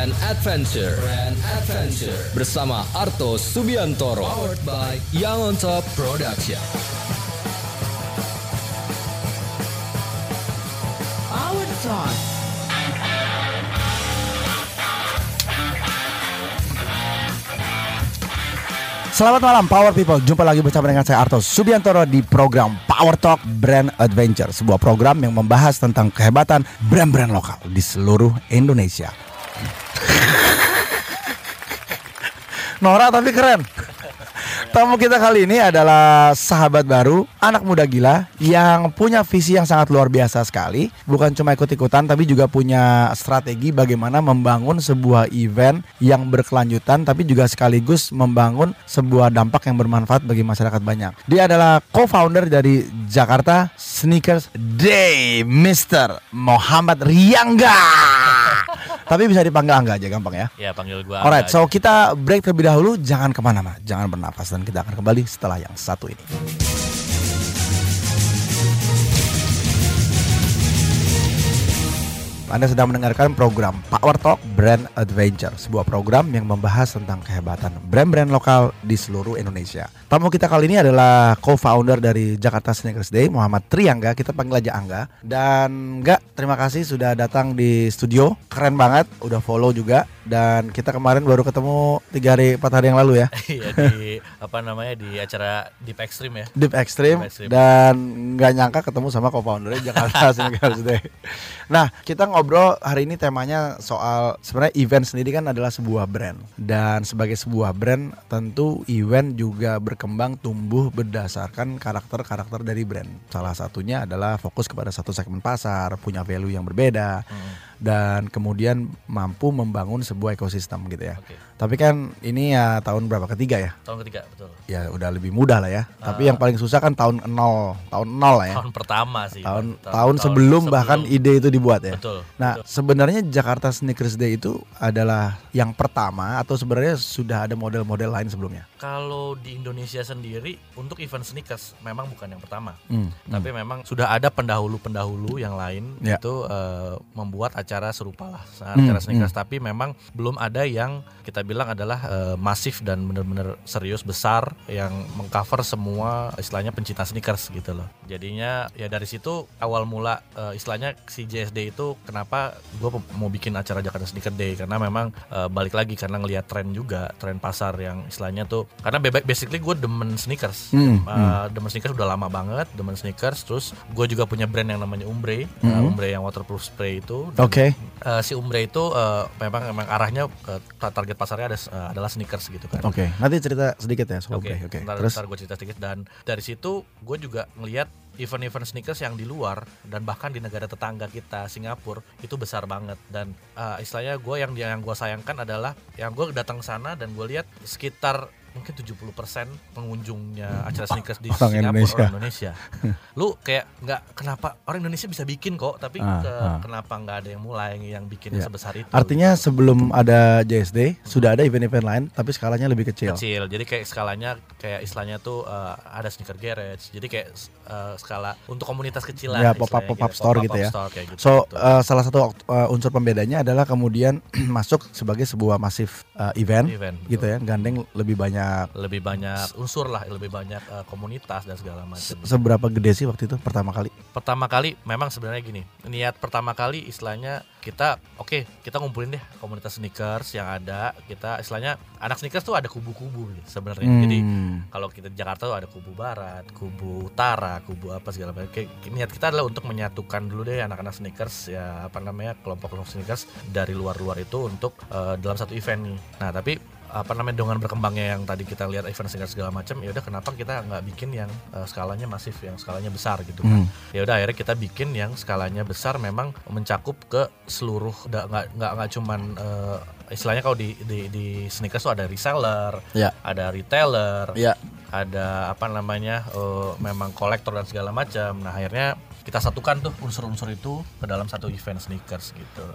Brand Adventure. Brand Adventure bersama Arto Subiantoro. Powered by Young on Top Production. Our Talk. Selamat malam Power People, jumpa lagi bersama dengan saya Arto Subiantoro di program Power Talk Brand Adventure Sebuah program yang membahas tentang kehebatan brand-brand lokal di seluruh Indonesia Nora tapi keren Tamu kita kali ini adalah sahabat baru, anak muda gila yang punya visi yang sangat luar biasa sekali. Bukan cuma ikut-ikutan, tapi juga punya strategi bagaimana membangun sebuah event yang berkelanjutan, tapi juga sekaligus membangun sebuah dampak yang bermanfaat bagi masyarakat banyak. Dia adalah co-founder dari Jakarta Sneakers Day, Mr. Muhammad Riangga. Tapi bisa dipanggil Angga aja gampang ya. Ya panggil gua. Alright, so kita break terlebih dahulu. Jangan ke mana-mana, jangan bernafas dan kita akan kembali setelah yang satu ini. Anda sedang mendengarkan program Power Talk Brand Adventure, sebuah program yang membahas tentang kehebatan brand-brand lokal di seluruh Indonesia. Tamu kita kali ini adalah co-founder dari Jakarta Sneakers Day, Muhammad Triangga. Kita panggil aja Angga. Dan enggak, terima kasih sudah datang di studio. Keren banget, udah follow juga. Dan kita kemarin baru ketemu tiga hari, empat hari yang lalu ya. Iya di apa namanya di acara Deep Extreme ya. Deep Extreme, Deep Extreme. dan nggak nyangka ketemu sama co-foundernya Jakarta Sneakers Day. Nah, kita ngobrol hari ini temanya soal sebenarnya event sendiri kan adalah sebuah brand dan sebagai sebuah brand tentu event juga berkembang tumbuh berdasarkan karakter-karakter dari brand. Salah satunya adalah fokus kepada satu segmen pasar, punya value yang berbeda dan kemudian mampu membangun sebuah ekosistem gitu ya. Oke. Tapi kan ini ya tahun berapa ketiga ya? Tahun ketiga betul. ya udah lebih mudah lah ya. Tapi yang paling susah kan tahun nol, tahun nol lah ya. Tahun pertama sih. Tahun tahun, sebelum bahkan ide itu dibuat ya. Betul. Nah, betul. sebenarnya Jakarta Sneakers Day itu adalah yang pertama atau sebenarnya sudah ada model-model lain sebelumnya? kalau di Indonesia sendiri untuk event sneakers memang bukan yang pertama. Hmm, Tapi memang sudah ada pendahulu-pendahulu yang lain Ya. itu eh, membuat acara serupa lah Hmm, acara sneakers tapi memang belum ada yang kita bilang adalah eh, masif dan benar-benar serius besar yang mengcover semua istilahnya pencinta sneakers gitu loh. Jadinya ya dari situ awal mula eh, istilahnya si JSD itu kenapa gue mau bikin acara Jakarta Sneaker Day? Karena memang eh, balik lagi karena ngelihat tren juga tren pasar yang istilahnya tuh karena bebek basically gue demen sneakers. Hmm, Uh, demen sneakers udah lama banget demen sneakers. Terus gue juga punya brand yang namanya Umbre. Uh, Mhm. Umbre yang waterproof spray itu. Dan, Oke. uh, si Umbre itu uh, memang memang arahnya uh, target pasarnya ada, uh, adalah sneakers gitu kan Oke. Nanti cerita sedikit ya soal Oke, ntar, Terus ntar gue cerita sedikit dan dari situ gue juga ngelihat event-event sneakers yang di luar dan bahkan di negara tetangga kita Singapura itu besar banget dan uh, istilahnya gue yang yang gue sayangkan adalah yang gue datang sana dan gue lihat sekitar mungkin 70% pengunjungnya acara sneakers di Orang Singapura Indonesia. orang Indonesia. Lu kayak nggak kenapa orang Indonesia bisa bikin kok, tapi Ah, ke- ah. kenapa nggak ada yang mulai yang bikinnya Ya. sebesar itu? artinya sebelum ada JSD sudah ada event-event lain tapi skalanya lebih kecil. kecil jadi kayak skalanya kayak istilahnya tuh uh, ada sneaker garage jadi kayak uh, skala untuk komunitas kecil lah Ya, pop-up- istilahnya pop-up gitu. store Pop-up gitu ya. store kayak gitu, So gitu. uh, salah satu uh, unsur pembedanya adalah kemudian masuk sebagai sebuah masif uh, event, event gitu ya, gandeng lebih banyak. lebih banyak unsur lah lebih banyak uh, komunitas dan segala Se- macam Seberapa gede sih waktu itu pertama kali? pertama kali memang sebenarnya gini niat pertama kali istilahnya kita oke kita ngumpulin deh komunitas sneakers yang ada kita istilahnya anak sneakers tuh ada kubu-kubu gitu sebenarnya jadi Hmm. kalau kita di Jakarta tuh ada kubu barat, kubu utara, kubu apa segala macam. Kayak niat kita adalah untuk menyatukan dulu deh anak-anak sneakers ya apa namanya kelompok-kelompok sneakers dari luar-luar itu untuk eh, dalam satu event nih. Nah tapi apa namanya dengan berkembangnya yang tadi kita lihat event sneakers segala macam ya udah kenapa kita nggak bikin yang eh, skalanya masif yang skalanya besar gitu kan Hmm. ya udah akhirnya kita bikin yang skalanya besar memang mencakup ke seluruh nggak nggak nggak cuman eh, istilahnya kalau di, di di sneakers tuh ada reseller Ya. ada retailer Ya. ada apa namanya eh, memang kolektor dan segala macam nah akhirnya kita satukan tuh unsur-unsur itu ke dalam satu event sneakers gitu.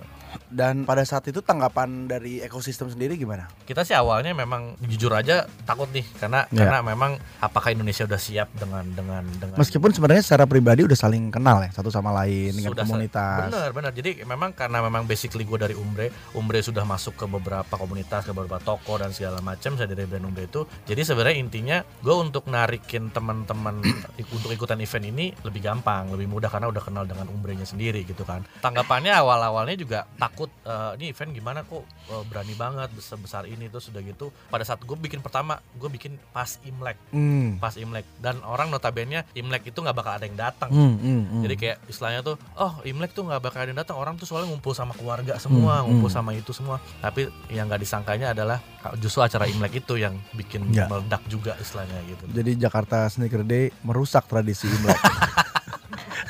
Dan pada saat itu tanggapan dari ekosistem sendiri gimana? Kita sih awalnya memang jujur aja takut nih karena Ya. karena memang apakah Indonesia udah siap dengan dengan dengan Meskipun sebenarnya secara pribadi udah saling kenal ya satu sama lain dengan Sudah komunitas. Bener bener. Jadi memang karena memang basically gue dari Umbre, Umbre sudah masuk ke beberapa komunitas, ke beberapa toko dan segala macam. Saya dari brand Umbre itu. Jadi sebenarnya intinya gue untuk narikin teman-teman untuk ikutan event ini lebih gampang, lebih mudah karena udah kenal dengan Umbrenya sendiri gitu kan. Tanggapannya awal-awalnya juga takut eh, ini event gimana kok eh, berani banget besar besar ini terus sudah gitu. Pada saat gue bikin pertama, gue bikin pas Imlek, Hmm. pas Imlek dan orang notabene Imlek itu nggak bakal ada yang datang. Hmm, hmm, hmm. Jadi kayak istilahnya tuh, oh Imlek tuh nggak bakal ada yang datang. Orang tuh soalnya ngumpul sama keluarga semua, Hmm, ngumpul sama itu semua. Tapi yang nggak disangkanya adalah justru acara Imlek itu yang bikin Ya. meledak juga istilahnya gitu. Jadi Jakarta Sneaker Day merusak tradisi Imlek.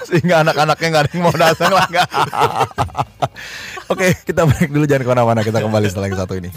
Sehingga anak-anaknya nggak ada yang mau datang lah. Oke, kita break dulu jangan ke mana-mana. Kita kembali setelah yang satu ini.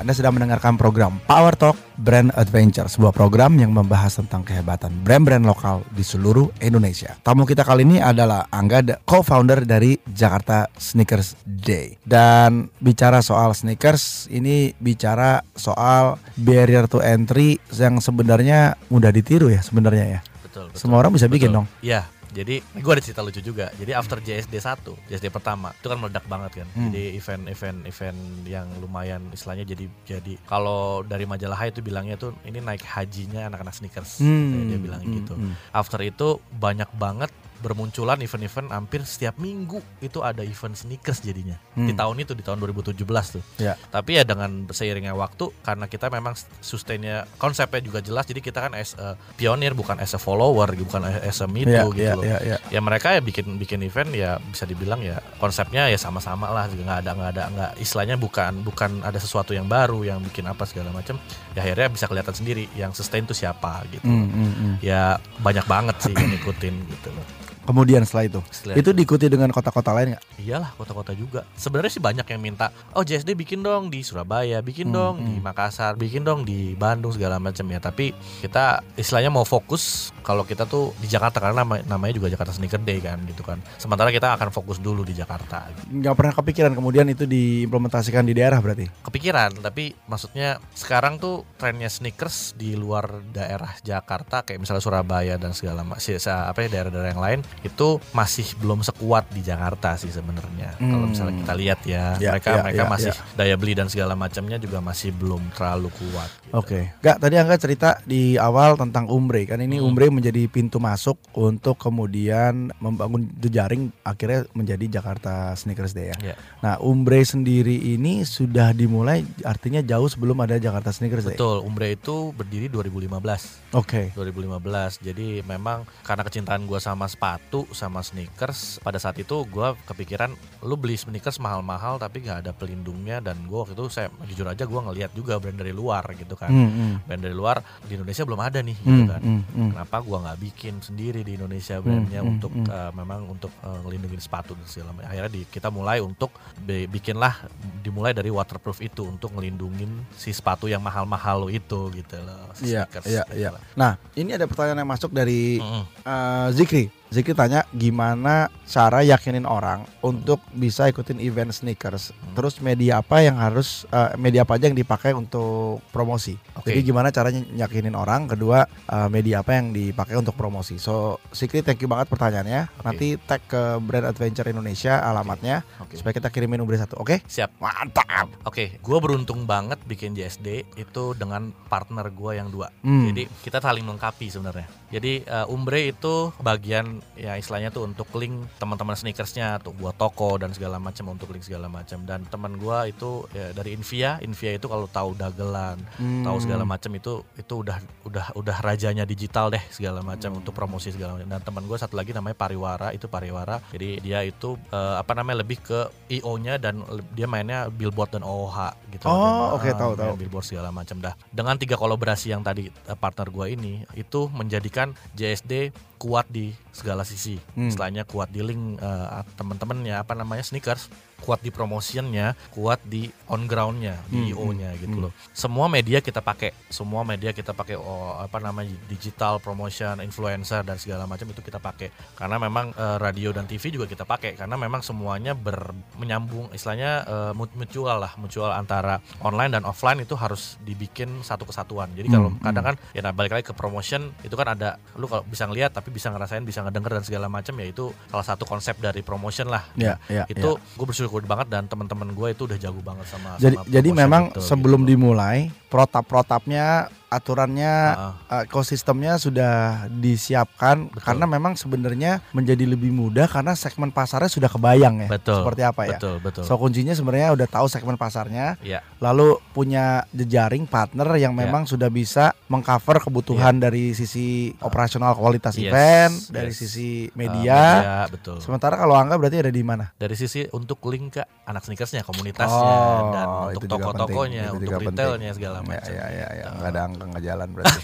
Anda sedang mendengarkan program Power Talk Brand Adventure, sebuah program yang membahas tentang kehebatan brand-brand lokal di seluruh Indonesia. Tamu kita kali ini adalah Angga, co-founder dari Jakarta Sneakers Day. Dan bicara soal sneakers, ini bicara soal barrier to entry yang sebenarnya mudah ditiru ya sebenarnya ya. Betul. betul. Semua orang bisa bikin Betul. dong. Iya. Jadi gue ada cerita lucu juga. Jadi after JSD 1, JSD pertama itu kan meledak banget kan. Hmm. Jadi event-event event yang lumayan istilahnya jadi jadi kalau dari majalah Hai itu bilangnya tuh ini naik hajinya anak-anak sneakers. Hmm, Dia bilang hmm, gitu. hmm. After itu banyak banget bermunculan event-event hampir setiap minggu itu ada event sneakers jadinya di Hmm. tahun itu di tahun 2017 tuh. Ya. Tapi ya dengan seiringnya waktu karena kita memang sustainnya konsepnya juga jelas jadi kita kan as a pionir bukan as a follower bukan as a me Ya, gitu ya, loh. ya, ya. Ya mereka ya bikin bikin event ya bisa dibilang ya konsepnya ya sama-sama lah juga nggak ada nggak ada nggak istilahnya bukan bukan ada sesuatu yang baru yang bikin apa segala macam ya akhirnya bisa kelihatan sendiri yang sustain tuh siapa gitu Hmm, hmm, hmm. ya banyak banget sih yang ngikutin gitu loh Kemudian setelah itu, Setelah itu diikuti dengan kota-kota lain nggak? Iyalah kota-kota juga. Sebenarnya sih banyak yang minta, oh JSD bikin dong di Surabaya, bikin Hmm, dong hmm. di Makassar, bikin dong di Bandung segala macam ya. Tapi kita istilahnya mau fokus kalau kita tuh di Jakarta karena nama- namanya juga Jakarta Sneaker Day kan gitu kan. Sementara kita akan fokus dulu di Jakarta. Nggak pernah kepikiran kemudian itu diimplementasikan di daerah berarti? Kepikiran, tapi maksudnya sekarang tuh trennya sneakers di luar daerah Jakarta kayak misalnya Surabaya dan segala macam apa ya daerah-daerah yang lain itu masih belum sekuat di Jakarta sih sebenarnya. Kalau Hmm. misalnya kita lihat ya, Ya, mereka ya, mereka ya, masih ya. daya beli dan segala macamnya juga masih belum terlalu kuat. Oke, Gak tadi Angga cerita di awal tentang Umbre kan ini Hmm. Umbre menjadi pintu masuk untuk kemudian membangun jejaring akhirnya menjadi Jakarta Sneakers Day ya. Ya, Nah Umbre sendiri ini sudah dimulai artinya jauh sebelum ada Jakarta Sneakers Day. betul. Umbre itu berdiri 2015. Oke. 2015 jadi memang karena kecintaan gue sama sepatu sama sneakers pada saat itu gue kepikiran lu beli sneakers mahal-mahal tapi gak ada pelindungnya dan gue waktu itu saya jujur aja gue ngelihat juga brand dari luar gitu kan Hmm, hmm. brand dari luar di Indonesia belum ada nih gitu Hmm, kan hmm, hmm. kenapa gue nggak bikin sendiri di Indonesia brandnya hmm, untuk hmm. eh, memang untuk eh, ngelindungin sepatu dan segala macam akhirnya di, kita mulai untuk bi- bikinlah dimulai dari waterproof itu untuk ngelindungin si sepatu yang mahal-mahal itu gitu loh si Iya, sneakers iya, gitu iya. loh. Nah ini ada pertanyaan yang masuk dari Mm-mm. eh, Zikri. Zikri tanya gimana cara yakinin orang untuk bisa ikutin event sneakers. Hmm. Terus media apa yang harus eh, media apa aja yang dipakai untuk promosi. Oke. Jadi gimana caranya yakinin orang. Kedua eh, media apa yang dipakai untuk promosi. So Zikri thank you banget pertanyaannya. Oke. Nanti tag ke Brand Adventure Indonesia alamatnya Oke. supaya kita kirimin umbre satu. Oke? Siap. Mantap. Oke, gue beruntung banget bikin JSD itu dengan partner gue yang dua. Hmm. Jadi kita saling melengkapi sebenarnya. Jadi eh, Umbre itu bagian ya istilahnya tuh untuk link teman-teman sneakersnya, tuh buat toko dan segala macam untuk link segala macam. Dan teman gue itu ya, dari Invia, Invia itu kalau tahu dagelan, Hmm. tahu segala macam itu itu udah udah udah rajanya digital deh segala macam Hmm. untuk promosi segala macam. Dan teman gue satu lagi namanya Pariwara itu Pariwara. Jadi dia itu eh, apa namanya lebih ke IO-nya dan le- dia mainnya billboard dan OOH gitu. Oh, oke, eh, tahu, tahu. Billboard segala macam dah. Dengan tiga kolaborasi yang tadi eh, partner gue ini itu menjadikan JSD kuat di segala sisi. Hmm. Istilahnya kuat di link eh, teman-teman ya apa namanya sneakers kuat di promotionnya, kuat di on groundnya, di Hmm, IO-nya gitu hmm. loh. Semua media kita pakai, semua media kita pakai oh, apa namanya digital promotion, influencer dan segala macam itu kita pakai. Karena memang eh, radio dan TV juga kita pakai karena memang semuanya ber menyambung istilahnya eh, mut- mutual lah, mutual antara online dan offline itu harus dibikin satu kesatuan. Jadi kalau Hmm, kadang kan ya nah, balik lagi ke promotion itu kan ada lu kalau bisa ngelihat tapi bisa ngerasain, bisa ngedenger dan segala macam ya itu salah satu konsep dari promotion lah. Ya, ya, itu gue bersyukur banget dan teman-teman gue itu udah jago banget sama Jadi sama jadi memang itu, sebelum gitu. dimulai protap-protapnya aturannya Ah, eh, ekosistemnya sudah disiapkan Betul. karena memang sebenarnya menjadi lebih mudah karena segmen pasarnya sudah kebayang ya Betul. seperti apa ya. betul betul So kuncinya sebenarnya udah tahu segmen pasarnya, ya lalu punya jejaring partner yang Ya. memang sudah bisa mengcover kebutuhan dari sisi operasional kualitas Yes, event, dari yes. sisi uh, media. betul Sementara kalau Angga berarti ada di mana? dari sisi untuk link ke anak sneakersnya komunitasnya Oh, dan untuk toko-tokonya untuk retailnya segala Ya, macam ya, ya, ya. Gitu. nggak ada angka nggak jalan berarti.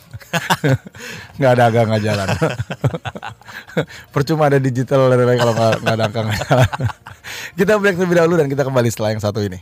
nggak ada angka nggak jalan. Percuma ada digital lain-lain kalau nggak ada angka nggak jalan. kita break terlebih dahulu dan kita kembali setelah yang satu ini.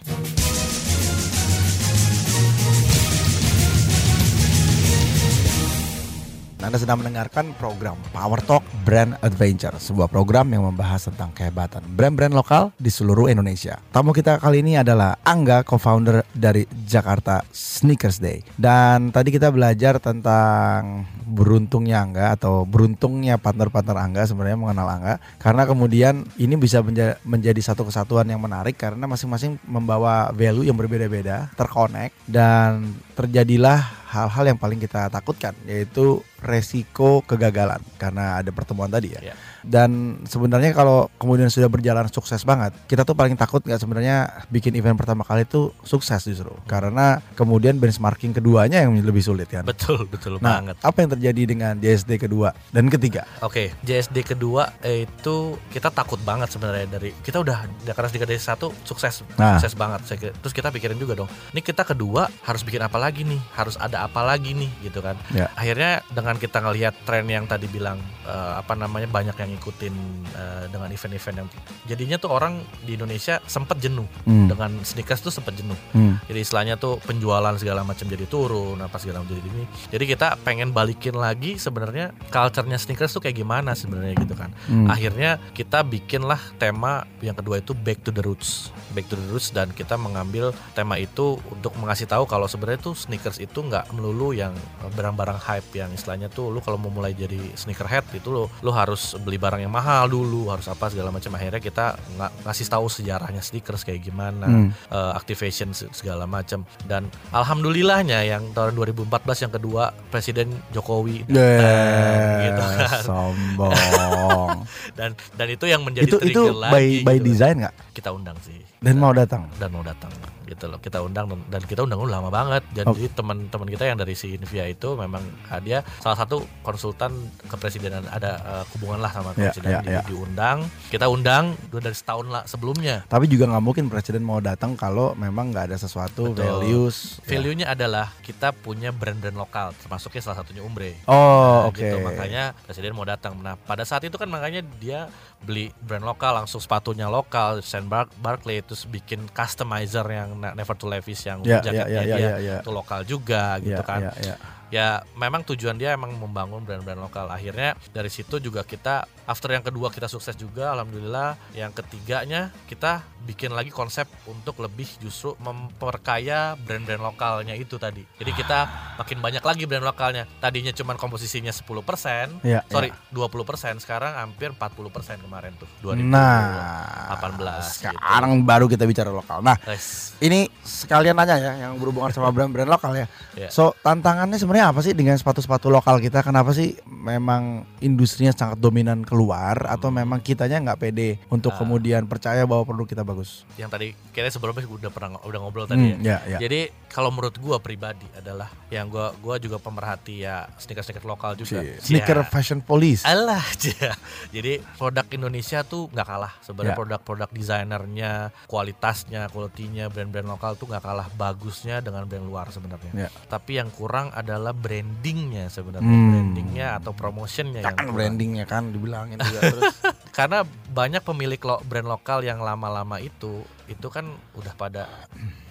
Anda sedang mendengarkan program Power Talk Brand Adventure, sebuah program yang membahas tentang kehebatan brand-brand lokal di seluruh Indonesia. Tamu kita kali ini adalah Angga, co-founder dari Jakarta Sneakers Day. Dan tadi kita belajar tentang beruntungnya Angga atau beruntungnya partner-partner Angga sebenarnya mengenal Angga karena kemudian ini bisa menja- menjadi satu kesatuan yang menarik karena masing-masing membawa value yang berbeda-beda, terkonek dan terjadilah hal-hal yang paling kita takutkan yaitu resiko kegagalan karena ada pertemuan tadi ya. Ya. Dan sebenarnya kalau kemudian sudah berjalan sukses banget, kita tuh paling takut nggak sebenarnya bikin event pertama kali itu sukses justru karena kemudian benchmarking keduanya yang lebih sulit kan. betul betul Nah, banget apa yang terjadi dengan JSD kedua dan ketiga? Oke, JSD kedua eh, itu kita takut banget sebenarnya dari kita udah Jakarta Sneaker Day satu sukses Nah. sukses banget. Saya kira- Terus kita pikirin juga dong, ini kita kedua harus bikin apa lagi nih? Harus ada apa lagi nih gitu kan? Ya. Akhirnya dengan kita ngelihat tren yang tadi bilang eh, apa namanya banyak yang ngikutin eh, dengan event-event yang jadinya tuh orang di Indonesia sempet jenuh Hmm. dengan sneakers tuh sempet jenuh. Hmm. Jadi istilahnya tuh penjualan segala macam jadi turun, apa segala macam jadi ini. Jadi kita pengen balikin lagi sebenarnya culture-nya sneakers tuh kayak gimana sebenarnya gitu kan. Hmm. Akhirnya kita bikinlah tema yang kedua itu back to the roots. Back to the roots dan kita mengambil tema itu untuk mengasih tahu kalau sebenarnya tuh sneakers itu nggak melulu yang barang-barang hype yang istilahnya tuh lu kalau mau mulai jadi sneakerhead itu lu lu harus beli barang yang mahal dulu, harus apa segala macam. Akhirnya kita nggak ngasih tahu sejarahnya sneakers kayak gimana Hmm. eh, activation se- segala macam dan alhamdulillahnya yang tahun 2014 yang kedua Presiden Jokowi datang, gitu kan. sombong. dan dan itu yang menjadi itu itu trigger by lagi by gitu. design nggak? kita undang sih Dan mau datang. dan mau datang gitu loh kita undang dan, dan kita undang udah lama banget Oh. jadi teman-teman kita yang dari si Invia itu memang ah, dia salah satu konsultan kepresidenan ada eh, hubungan lah sama Ya, presiden ya, di- ya. diundang kita undang udah dari setahun lah sebelumnya Tapi juga nggak mungkin presiden mau datang kalau memang nggak ada sesuatu Betul. values. Ya. value-nya adalah kita punya brand-brand lokal termasuknya salah satunya Umbre Oh, Nah, oke. gitu. makanya presiden mau datang. Nah, pada saat itu kan makanya dia beli brand lokal langsung sepatunya lokal, Saint Bar Barkley terus bikin customizer yang Ne- Never to Levis yang Ya, jaketnya ya, ya, dia ya, ya. itu lokal juga gitu Ya, kan. ya, ya. Ya, memang tujuan dia emang membangun brand-brand lokal. Akhirnya dari situ juga kita after yang kedua kita sukses juga alhamdulillah. Yang ketiganya kita bikin lagi konsep untuk lebih justru memperkaya brand-brand lokalnya itu tadi. Jadi kita makin banyak lagi brand lokalnya. Tadinya cuma komposisinya 10%, Ya, sorry ya. 20%, sekarang hampir 40% kemarin tuh 2018 Nah, 18 gitu. sekarang baru kita bicara lokal. Nah, Guys, ini sekalian nanya ya yang berhubungan sama brand-brand lokal ya. Ya. So, tantangannya sebenarnya apa sih dengan sepatu-sepatu lokal kita? Kenapa sih memang industrinya sangat dominan keluar atau memang kitanya nggak pede untuk Ah. kemudian percaya bahwa produk kita bagus? yang tadi kayaknya sebelumnya udah pernah udah ngobrol tadi Hmm, ya. ya, ya. Jadi kalau menurut gua pribadi adalah yang gua gua juga pemerhati ya sneaker-sneaker lokal juga. Sneaker Ya. fashion police. Alah aja. Jadi produk Indonesia tuh nggak kalah sebenarnya Ya. produk-produk desainernya, kualitasnya, kualitinya brand-brand lokal tuh nggak kalah bagusnya dengan brand luar sebenarnya. Ya. Tapi yang kurang adalah brandingnya sebenarnya, Hmm. brandingnya atau promotionnya yang Kan kurang. brandingnya kan dibilangin juga terus. Karena banyak pemilik lo, brand lokal yang lama-lama itu itu kan udah pada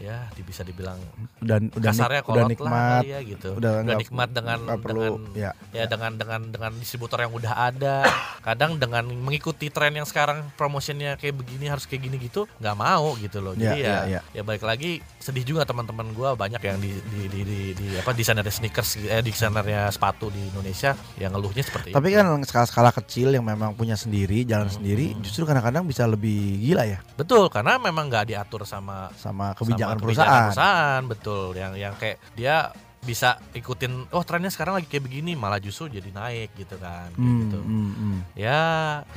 ya bisa dibilang dan udah, nik- kasarnya udah kolot nikmat lah ya gitu. udah nggak- nikmat dengan nggak perlu dengan ya. ya dengan dengan dengan distributor yang udah ada. Kadang dengan mengikuti tren yang sekarang promotionnya kayak begini harus kayak gini gitu nggak mau gitu loh. Jadi Ya, ya ya, ya, balik lagi sedih juga teman-teman gua banyak yang di di di, di, di apa desainer sneakers eh desainernya sepatu di Indonesia yang ngeluhnya seperti tapi itu. kan skala-skala kecil yang memang punya sendiri jalan sendiri justru kadang-kadang bisa lebih gila ya. Betul karena memang nggak diatur sama sama sama kebijakan, kebijakan perusahaan. perusahaan betul. Yang yang kayak dia bisa ikutin oh trennya sekarang lagi kayak begini malah justru jadi naik gitu kan kayak Hmm, gitu hmm, hmm. Ya,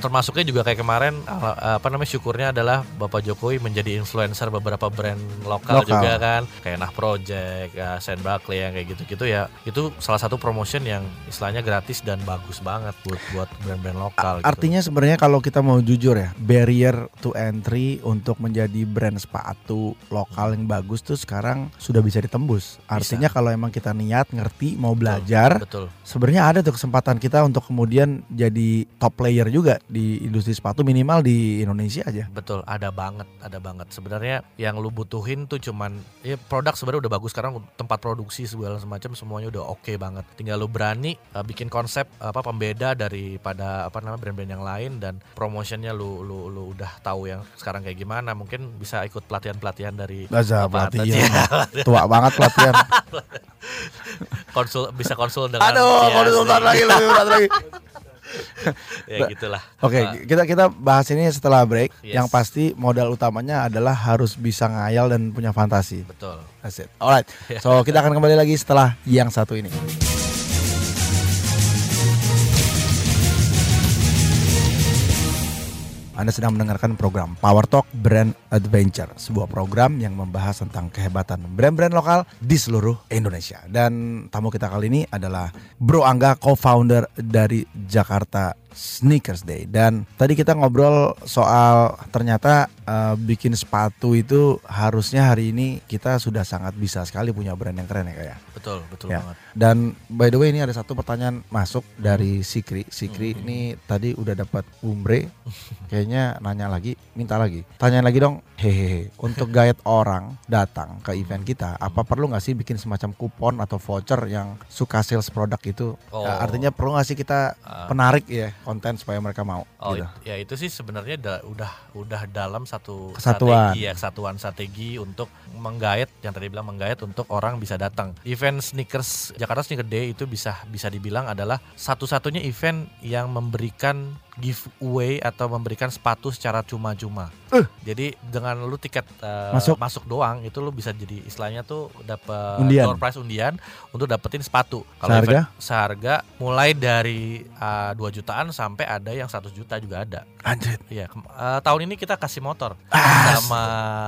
termasuknya juga kayak kemarin apa namanya syukurnya adalah Bapak Jokowi menjadi influencer beberapa brand lokal, Lokal. juga kan, kayak Nah Project, ya, Saint Barkley yang kayak gitu-gitu ya. Itu salah satu promotion yang istilahnya gratis dan bagus banget buat buat brand-brand lokal. gitu. Artinya sebenarnya kalau kita mau jujur ya, barrier to entry untuk menjadi brand sepatu lokal yang bagus tuh sekarang sudah bisa ditembus. Artinya kalau emang kita niat, ngerti, mau belajar, betul, sebenarnya ada tuh kesempatan kita untuk kemudian jadi top player juga di industri sepatu minimal di Indonesia aja. betul, ada banget, ada banget. Sebenarnya yang lu butuhin tuh cuman ya produk sebenarnya udah bagus sekarang tempat produksi segala semacam semuanya udah oke banget. Tinggal lu berani uh, bikin konsep apa pembeda daripada apa namanya brand-brand yang lain dan promotionnya lu lu lu udah tahu yang sekarang kayak gimana. Mungkin bisa ikut pelatihan-pelatihan dari Baza apa, pelatihan. Tua banget pelatihan. konsul bisa konsul dengan Aduh, ya, kalau sultan sih. lagi lebih berat lagi. ya gitulah. Oke, Uh, kita kita bahas ini setelah break. Yes. Yang pasti modal utamanya adalah harus bisa ngayal dan punya fantasi. betul. That's it. Alright. So kita akan kembali lagi setelah yang satu ini. Anda sedang mendengarkan program Power Talk Brand Adventure, sebuah program yang membahas tentang kehebatan brand-brand lokal di seluruh Indonesia. Dan tamu kita kali ini adalah Bro Angga, co-founder dari Jakarta Sneakers Day. Dan tadi kita ngobrol soal ternyata eh, bikin sepatu itu harusnya hari ini kita sudah sangat bisa sekali punya brand yang keren ya kayak. Betul, betul Ya. banget. Dan by the way ini ada satu pertanyaan masuk dari Sikri. Sikri ini tadi udah dapat umbre, kayaknya nanya lagi, minta lagi. Tanya lagi dong, hehehe. Untuk guide orang datang ke event kita, apa perlu nggak sih bikin semacam kupon atau voucher yang suka sales produk itu? Oh. Ya, artinya perlu nggak sih kita Ah. penarik ya konten supaya mereka mau? Oh gitu. it- ya itu sih sebenarnya da- udah udah dalam satu Kesatuan. strategi ya kesatuan strategi untuk menggait yang tadi bilang menggait untuk orang bisa datang. Event sneakers Jakarta Sneaker Day itu bisa bisa dibilang adalah satu-satunya event yang memberikan giveaway atau memberikan sepatu secara cuma-cuma. Eh. Jadi dengan lu tiket uh, Masuk. masuk doang itu lu bisa jadi istilahnya tuh dapat Undian. door prize undian untuk dapetin sepatu. Kalau Seharga? event- seharga mulai dari uh, 2 jutaan sampai ada yang 100 juta juga ada. Anjir. Iya, eh, tahun ini kita kasih motor Ah, sama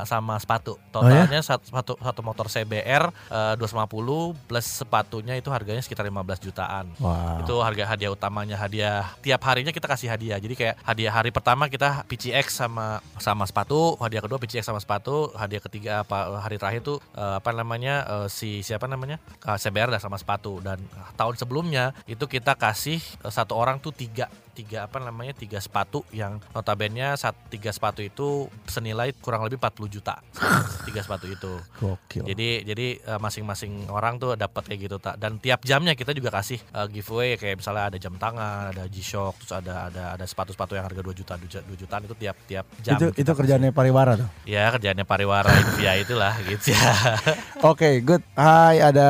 sama sepatu. Oh ya? Totalnya satu, satu motor CBR eh, 250 plus sepatunya itu harganya sekitar 15 jutaan. Wow. Itu harga hadiah utamanya, hadiah tiap harinya kita kasih hadiah. Jadi kayak hadiah hari pertama kita PCX sama sama sepatu, hadiah kedua PCX sama sepatu, hadiah ketiga apa hari terakhir tuh eh, apa namanya eh, si siapa namanya? Eh, CBR dan sama sepatu. Dan tahun sebelumnya itu kita kasih eh, satu orang tuh tiga tiga apa namanya tiga sepatu yang notabene sat, tiga sepatu itu senilai kurang lebih 40 juta. Tiga sepatu itu. Gokil. jadi jadi masing-masing orang tuh dapat kayak gitu tak dan tiap jamnya kita juga kasih eh, giveaway. Kayak misalnya ada jam tangan ada G-Shock terus ada ada ada sepatu-sepatu yang harga 2 juta 2 jutaan itu tiap tiap jam itu itu kasih. kerjaannya pariwara tuh. ya kerjaannya pariwara Invia itulah gitu ya Oke, good. Hai, ada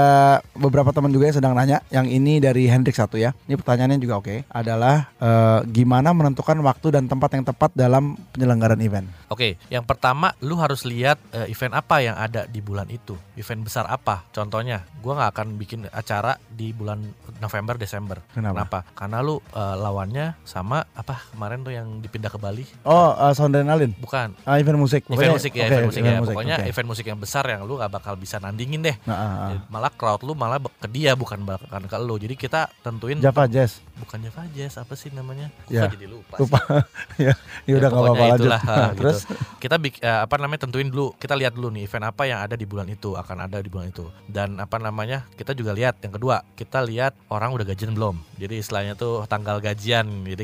beberapa teman juga yang sedang nanya. Yang ini dari Hendrik satu ya. Ini pertanyaannya juga oke. Adalah eh, gimana menentukan waktu dan tempat yang tepat dalam penyelenggaraan event? Oke, yang pertama lu harus lihat eh, event apa yang ada di bulan itu. Event besar apa? Contohnya, gua nggak akan bikin acara di bulan November Desember. Kenapa? Karena lu eh, lawannya sama apa kemarin tuh yang dipindah ke Bali? Oh, uh, Sound and Alin. Bukan. Ah, event musik. Event Pokoknya- musik ya, oke, event musik ya. Pokoknya oke. event musik yang besar yang lu gak bakal bisa nandingin deh. Nah, ah, ah. Malah crowd lu malah ke dia bukan bahkan ke lu. Jadi kita tentuin Java Jazz. bukan Java Jazz apa sih namanya? Kok Ya, jadi lupa. Lupa. ya, ya udah nggak pokoknya apa-apa lanjut. Nah, gitu. Terus kita eh, apa namanya tentuin dulu kita lihat dulu nih event apa yang ada di bulan itu akan ada di bulan itu dan apa namanya kita juga lihat yang kedua kita lihat orang udah gajian belum jadi istilahnya tuh tanggal gajian jadi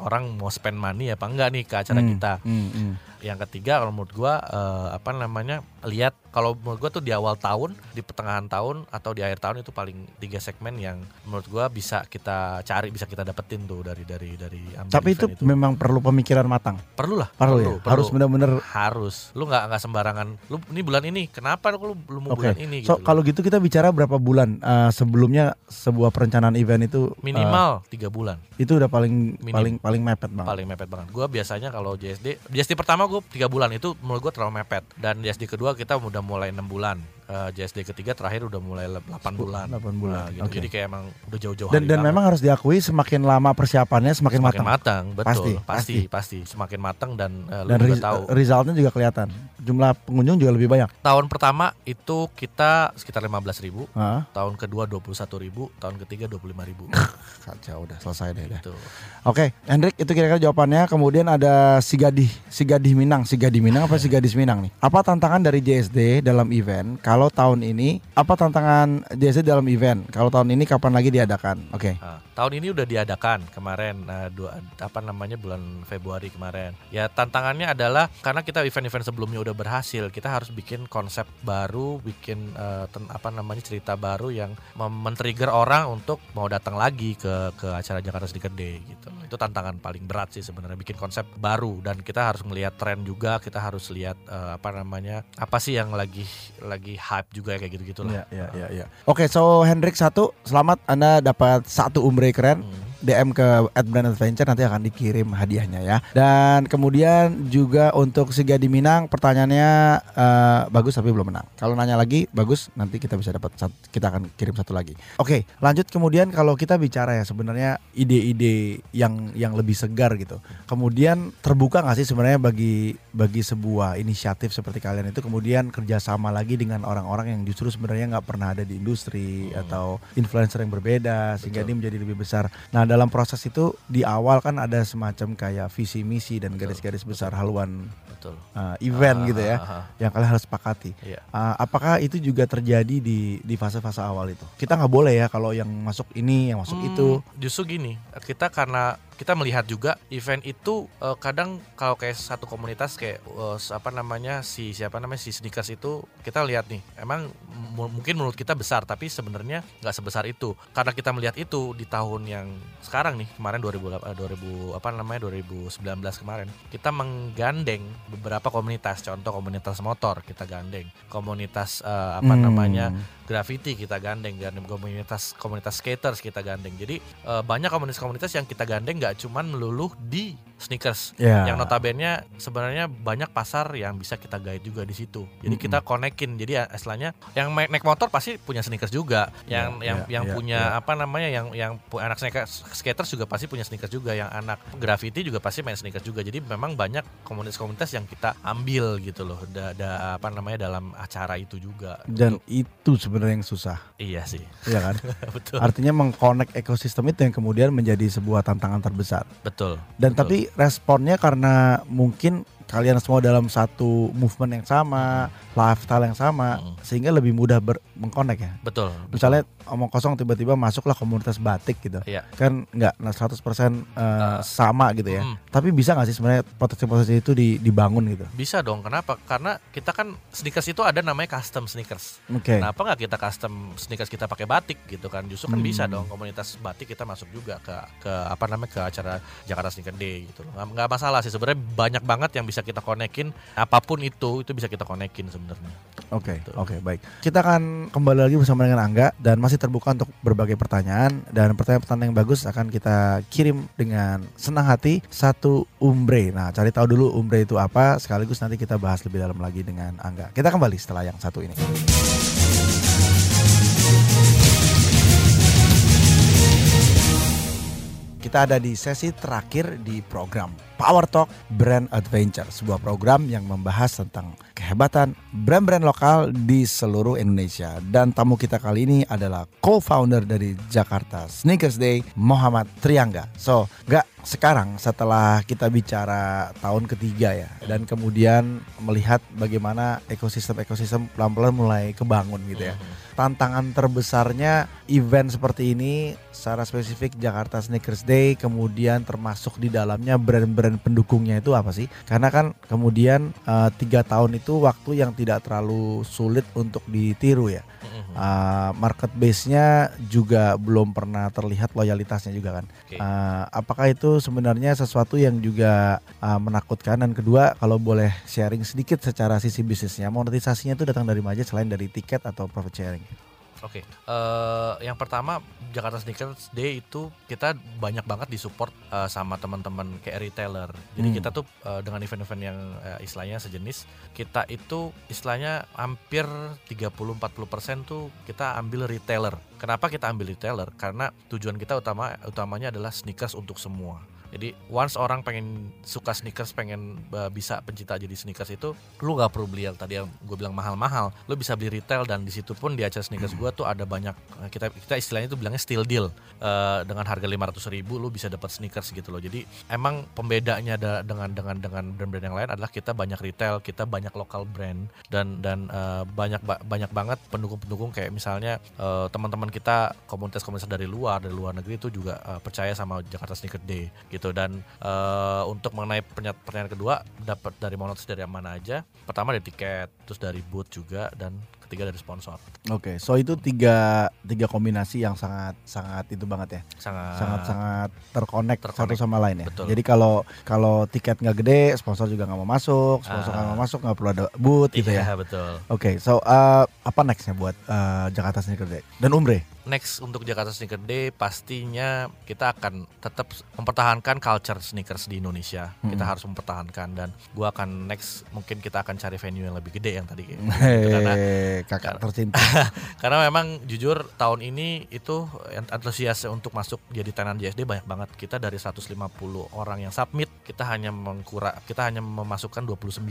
orang mau spend money apa enggak nih ke acara Hmm, kita hmm, hmm. yang ketiga kalau menurut gua eh, apa namanya lihat kalau menurut gua tuh di awal tahun di pertengahan tahun atau di akhir tahun itu paling tiga segmen yang menurut gua bisa kita cari bisa kita dapetin tuh dari dari dari ambil Tapi itu, event memang perlu pemikiran matang. perlu lah Perlu, ya. Harus benar-benar harus lu nggak nggak sembarangan lu ini bulan ini kenapa lu lu mau Oke. bulan ini So gitu kalau gitu kita bicara berapa bulan eh, sebelumnya sebuah perencanaan event itu eh, minimal tiga bulan itu udah paling Minim. paling paling mepet banget. paling mepet banget gua biasanya kalau JSD JSD pertama gua tiga bulan itu menurut gua terlalu mepet dan JSD kedua kita udah mulai enam bulan Eh, JSD ketiga terakhir udah mulai 8 bulan 8 bulan, Nah, gitu. oke. jadi kayak emang udah jauh-jauh Dan hari dan banget. memang harus diakui semakin lama persiapannya semakin, semakin matang. matang, betul Pasti, pasti pasti, semakin matang dan eh, lu Dan res- tahu resultnya juga kelihatan. Jumlah pengunjung juga lebih banyak. tahun pertama itu kita sekitar 15.000 ribu Hah? tahun kedua 21.000 ribu tahun ketiga 25.000 ribu Kacau udah selesai deh. gitu. Oke, Hendrik itu kira-kira jawabannya. Kemudian ada Sigadih, Sigadih Minang, Sigadih Minang apa Sigadis Minang nih? Apa tantangan dari JSD dalam event? Kalau tahun ini, apa tantangan JSD dalam event? Kalau tahun ini kapan lagi diadakan? Oke. Nah, tahun ini udah diadakan kemarin eh, dua apa namanya bulan Februari kemarin. Ya tantangannya adalah karena kita event-event sebelumnya udah berhasil, kita harus bikin konsep baru, bikin eh, ten- apa namanya cerita baru yang men-trigger orang untuk mau datang lagi ke ke acara Jakarta Sneaker Day gitu. Itu tantangan paling berat sih sebenarnya bikin konsep baru dan kita harus melihat tren juga, kita harus lihat eh, apa namanya apa sih yang lagi lagi hype juga kayak gitu-gitu Iya, lah. iya, iya, iya. Oke, so Hendrik satu, selamat Anda dapat satu umbre keren. Hmm. DM ke @brand adventure nanti akan dikirim hadiahnya ya. Dan kemudian juga untuk si Gadi Minang pertanyaannya eh, bagus tapi belum menang. Kalau nanya lagi bagus nanti kita bisa dapat kita akan kirim satu lagi. Oke, lanjut kemudian kalau kita bicara ya sebenarnya ide-ide yang yang lebih segar gitu. Kemudian terbuka nggak sih sebenarnya bagi bagi sebuah inisiatif seperti kalian itu kemudian kerjasama lagi dengan orang-orang yang justru sebenarnya nggak pernah ada di industri atau influencer yang berbeda sehingga Betul. ini menjadi lebih besar. Nah dalam proses itu di awal kan ada semacam kayak visi misi dan garis-garis besar haluan Betul. uh, event Ah, gitu ya ah, ah, ah. yang kalian harus sepakati. Iya. Uh, apakah itu juga terjadi di di fase-fase awal itu? Kita nggak boleh ya kalau yang masuk ini yang masuk Hmm, itu. Justru gini, kita karena kita melihat juga event itu eh, kadang kalau kayak satu komunitas kayak eh, apa namanya si siapa namanya si sneakers itu kita lihat nih emang mu- mungkin menurut kita besar tapi sebenarnya nggak sebesar itu. Karena kita melihat itu di tahun yang sekarang nih kemarin 2000 eh, 2000 apa namanya 2019 kemarin kita menggandeng beberapa komunitas. Contoh komunitas motor kita gandeng. Komunitas eh, apa Hmm. namanya graffiti kita gandeng dan komunitas komunitas skaters kita gandeng. Jadi eh, banyak komunitas-komunitas yang kita gandeng nggak cuman melulu di sneakers Ya. yang notabene sebenarnya banyak pasar yang bisa kita guide juga di situ jadi Mm-mm. kita konekin jadi ya, istilahnya yang naik motor pasti punya sneakers juga yang Ya, yang ya, yang ya, punya ya. apa namanya yang yang anak sneakers skaters juga pasti punya sneakers juga yang anak graffiti juga pasti main sneakers juga jadi memang banyak komunitas-komunitas yang kita ambil gitu loh da, da- apa namanya dalam acara itu juga Dan Untuk- itu sebenarnya yang susah, iya sih ya kan? betul Artinya mengkonek ekosistem itu yang kemudian menjadi sebuah tantangan terbesar. betul Dan betul. tapi responnya karena mungkin kalian semua dalam satu movement yang sama, lifestyle yang sama, Mm. sehingga lebih mudah ber- mengkonek ya. betul Misalnya omong kosong tiba-tiba masuklah komunitas batik gitu. Iya. Kan nggak nah 100% eh, sama gitu ya. Mm. Tapi bisa nggak sih sebenarnya potensi-potensi itu di- dibangun gitu. bisa dong kenapa karena kita kan sneakers itu ada namanya custom sneakers Oke. Kenapa nggak kita custom sneakers kita pakai batik gitu kan? Justru kan Hmm. bisa dong komunitas batik kita masuk juga ke ke apa namanya ke acara Jakarta Sneaker Day gitu loh. Nggak masalah sih sebenarnya banyak banget yang bisa kita konekin apa pun itu itu bisa kita konekin sebenarnya. Oke, Betul. oke, baik. Kita akan kembali lagi bersama dengan Angga dan masih terbuka untuk berbagai pertanyaan dan pertanyaan-pertanyaan yang bagus akan kita kirim dengan senang hati satu umbre. Nah, cari tahu dulu umbre itu apa sekaligus nanti kita bahas lebih dalam lagi dengan Angga. Kita kembali setelah yang satu ini. Kita ada di sesi terakhir di program Power Talk Brand Adventure, sebuah program yang membahas tentang kehebatan brand-brand lokal di seluruh Indonesia. Dan tamu kita kali ini adalah co-founder dari Jakarta Sneakers Day, Muhammad Triangga. So, nggak sekarang setelah kita bicara tahun ketiga ya dan kemudian melihat bagaimana ekosistem-ekosistem pelan-pelan mulai kebangun gitu ya. Tantangan terbesarnya event seperti ini secara spesifik Jakarta Sneakers Day kemudian termasuk di dalamnya brand-brand pendukungnya itu apa sih? Karena kan kemudian eh, tiga tahun itu waktu yang tidak terlalu sulit untuk ditiru ya. Uh, market base-nya juga belum pernah terlihat loyalitasnya juga kan. Oke. Uh, apakah itu sebenarnya sesuatu yang juga uh, menakutkan dan kedua kalau boleh sharing sedikit secara sisi bisnisnya monetisasinya itu datang dari mana aja selain dari tiket atau profit sharing? Oke, eh, yang pertama Jakarta Sneakers Day itu kita banyak banget disupport eh, sama teman-teman kayak retailer. Jadi Hmm. kita tuh eh, dengan event-event yang eh, istilahnya sejenis, kita itu istilahnya hampir 30-40% tuh kita ambil retailer. Kenapa kita ambil retailer? Karena tujuan kita utama utamanya adalah sneakers untuk semua. Jadi once orang pengen suka sneakers, pengen uh, bisa pencinta jadi sneakers itu, lu nggak perlu beli yang tadi yang gue bilang mahal-mahal. Lu bisa beli retail dan di situ pun di acara sneakers gua tuh ada banyak uh, kita kita istilahnya itu bilangnya steal deal Uh, dengan harga 500 ribu lu bisa dapat sneakers gitu loh. Jadi emang pembedanya ada dengan dengan dengan brand-brand yang lain adalah kita banyak retail, kita banyak lokal brand dan dan uh, banyak ba- banyak banget pendukung-pendukung kayak misalnya uh, teman-teman kita komunitas-komunitas dari luar dari luar negeri itu juga uh, percaya sama Jakarta Sneaker Day gitu dan uh, untuk mengenai pernya- pertanyaan kedua dapat dari monetis dari mana aja. Pertama dari tiket terus dari booth juga dan ketiga dari sponsor Oke, so itu tiga tiga kombinasi yang sangat sangat itu banget ya, sangat sangat sangat terkonek satu sama lain ya. betul. Jadi kalau kalau tiket nggak gede, sponsor juga nggak mau masuk, sponsor nggak Ah. mau masuk nggak perlu ada booth gitu iya, ya. betul Oke, so uh, apa nextnya buat uh, Jakarta Sneaker Day dan Umbre? next untuk Jakarta Sneaker Day pastinya kita akan tetap mempertahankan culture sneakers di Indonesia. Kita Mm-mm. harus mempertahankan dan gua akan next mungkin kita akan cari venue yang lebih gede yang tadi kayak gitu. karena Kakak tercinta. karena memang jujur tahun ini itu antusias untuk masuk jadi tenan JSD banyak banget. Kita dari 150 orang yang submit, kita hanya mengkura kita hanya memasukkan 29.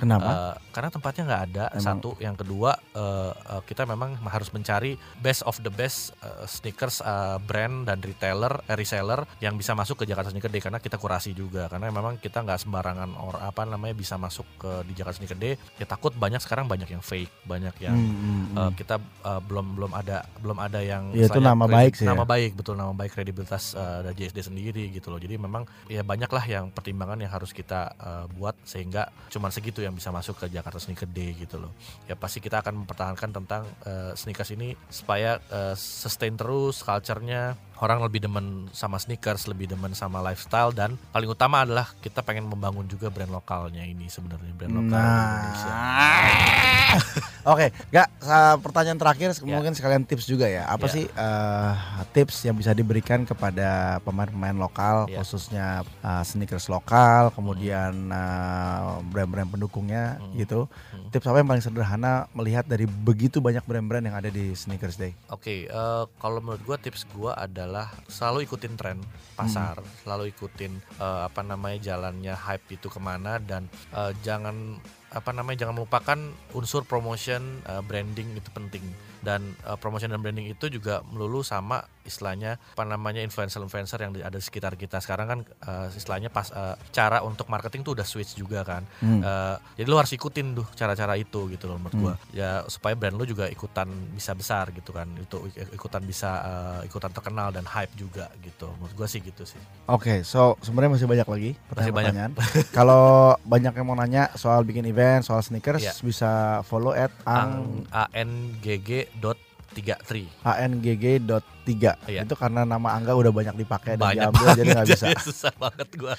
Kenapa? Eh, karena tempatnya nggak ada Emang- satu yang kedua eh, eh, kita memang harus mencari best of the best eh, sneakers eh, brand dan retailer eh, reseller yang bisa masuk ke Jakarta Sneaker Day karena kita kurasi juga karena memang kita nggak sembarangan or apa namanya bisa masuk ke di Jakarta Sneaker Day ya takut banyak sekarang banyak yang fake banyak yang Hmm, hmm. kita eh, belum belum ada belum ada yang Ya, itu nama kredi- baik sih nama ya. baik betul nama baik kredibilitas eh, dari JSD sendiri gitu loh jadi memang ya banyak lah yang pertimbangan yang harus kita eh, buat sehingga cuman segitu yang bisa masuk ke Jakarta Sneaker Day gitu loh ya pasti kita akan mempertahankan tentang eh, sneakers ini supaya eh, sustain terus culture-nya orang lebih demen sama sneakers lebih demen sama lifestyle dan paling utama adalah kita pengen membangun juga brand lokalnya ini sebenarnya brand lokal Indonesia Nah, oke, nggak sa- pertanyaan terakhir Ya. mungkin sekalian tips juga ya. Apa Ya. sih eh, tips yang bisa diberikan kepada pemain-pemain lokal, Ya. khususnya eh, sneakers lokal, kemudian eh, brand-brand pendukungnya Hmm. gitu. Hmm. Tips apa yang paling sederhana melihat dari begitu banyak brand-brand yang ada di Sneakers Day? Oke, eh, kalau menurut gua tips gua adalah selalu ikutin tren pasar, selalu ikutin eh, apa namanya jalannya hype itu ke mana dan eh, jangan apa namanya jangan melupakan unsur promotion, eh, branding itu penting dan eh, promotion dan branding itu juga melulu sama istilahnya apa namanya influencer-influencer yang ada di sekitar kita sekarang kan eh, istilahnya pas eh, cara untuk marketing tuh udah switch juga kan Hmm. Eh, jadi lu harus ikutin tuh cara-cara itu gitu loh menurut Hmm. gua ya supaya brand lu juga ikutan bisa besar gitu kan itu ik- ikutan bisa eh, ikutan terkenal dan hype juga gitu menurut gua sih gitu sih Oke, so sebenarnya masih banyak lagi Masih banyak. Kalau banyak yang mau nanya soal bikin event, soal sneakers, Iya. bisa follow at ang ang anggg dot tiga tri angg.3 Iya. itu karena nama Angga udah banyak dipakai dan banyak diambil jadi nggak bisa. Susah banget gua.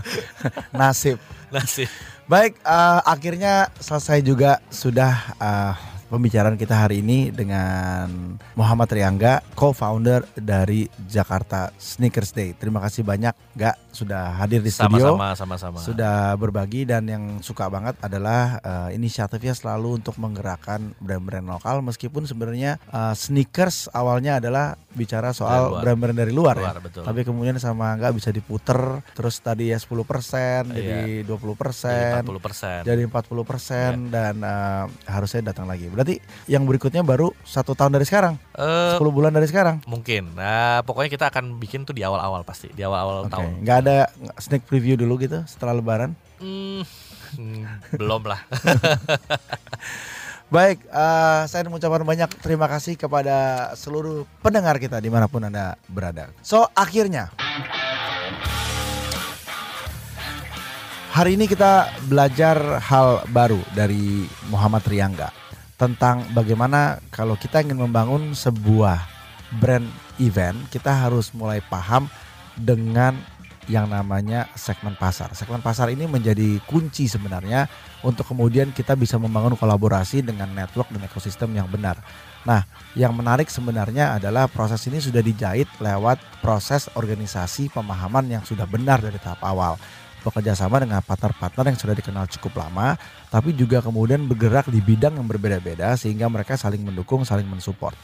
Nasib. Nasib. Baik eh, akhirnya selesai juga sudah eh, pembicaraan kita hari ini dengan Muhammad Riangga, co-founder dari Jakarta Sneakers Day. Terima kasih banyak, Gak sudah hadir di studio. Sama-sama, sama-sama. Sudah berbagi dan yang suka banget adalah uh, inisiatifnya selalu untuk menggerakkan brand-brand lokal meskipun sebenarnya uh, sneakers awalnya adalah bicara soal brand-brand dari luar, luar ya. Betul. Tapi kemudian sama nggak bisa diputer terus tadi ya 10% iya. jadi 20% jadi 40% jadi 40% iya. dan uh, harusnya datang lagi. Berarti yang berikutnya baru satu tahun dari sekarang, uh, 10 bulan dari sekarang. Mungkin. Nah, pokoknya kita akan bikin tuh di awal-awal pasti, di awal-awal okay. tahun. Ada sneak preview dulu gitu setelah Lebaran? Hmm, belum lah. Baik, uh, saya mengucapkan banyak terima kasih kepada seluruh pendengar kita di mana pun anda berada. So akhirnya hari ini kita belajar hal baru dari Muhammad Riangga tentang bagaimana kalau kita ingin membangun sebuah brand event kita harus mulai paham dengan yang namanya segmen pasar. Segmen pasar ini menjadi kunci sebenarnya untuk kemudian kita bisa membangun kolaborasi dengan network dan ekosistem yang benar. Nah, yang menarik sebenarnya adalah proses ini sudah dijahit lewat proses organisasi pemahaman yang sudah benar dari tahap awal. Bekerja sama dengan partner-partner yang sudah dikenal cukup lama, tapi juga kemudian bergerak di bidang yang berbeda-beda sehingga mereka saling mendukung, saling mensupport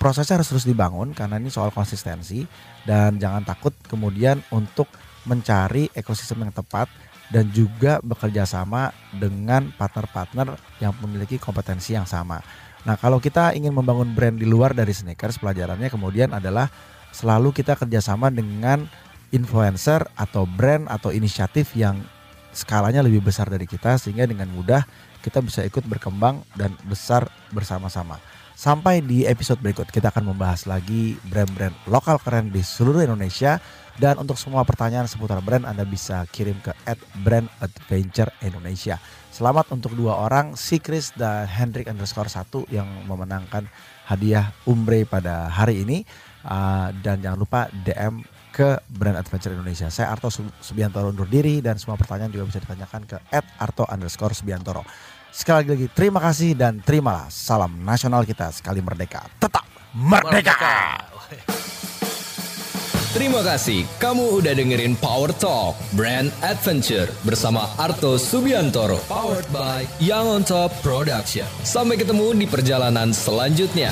prosesnya harus terus dibangun karena ini soal konsistensi dan jangan takut kemudian untuk mencari ekosistem yang tepat dan juga bekerja sama dengan partner-partner yang memiliki kompetensi yang sama. Nah, kalau kita ingin membangun brand di luar dari sneakers, pelajarannya kemudian adalah selalu kita kerjasama dengan influencer atau brand atau inisiatif yang skalanya lebih besar dari kita sehingga dengan mudah kita bisa ikut berkembang dan besar bersama-sama. Sampai di episode berikut kita akan membahas lagi brand-brand lokal keren di seluruh Indonesia dan untuk semua pertanyaan seputar brand Anda bisa kirim ke @brandadventureindonesia. Selamat untuk dua orang, si Chris dan Hendrik underscore satu yang memenangkan hadiah Umbre pada hari ini. Uh, dan jangan lupa DM ke Brand Adventure Indonesia. Saya Arto Subiantoro undur diri dan semua pertanyaan juga bisa ditanyakan ke @arto underscore Subiantoro. Sekali lagi terima kasih dan terimalah salam nasional kita sekali merdeka. Tetap merdeka. Terima kasih kamu udah dengerin Power Talk Brand Adventure bersama Arto Subiantoro powered by Young on Top Production. Sampai ketemu di perjalanan selanjutnya.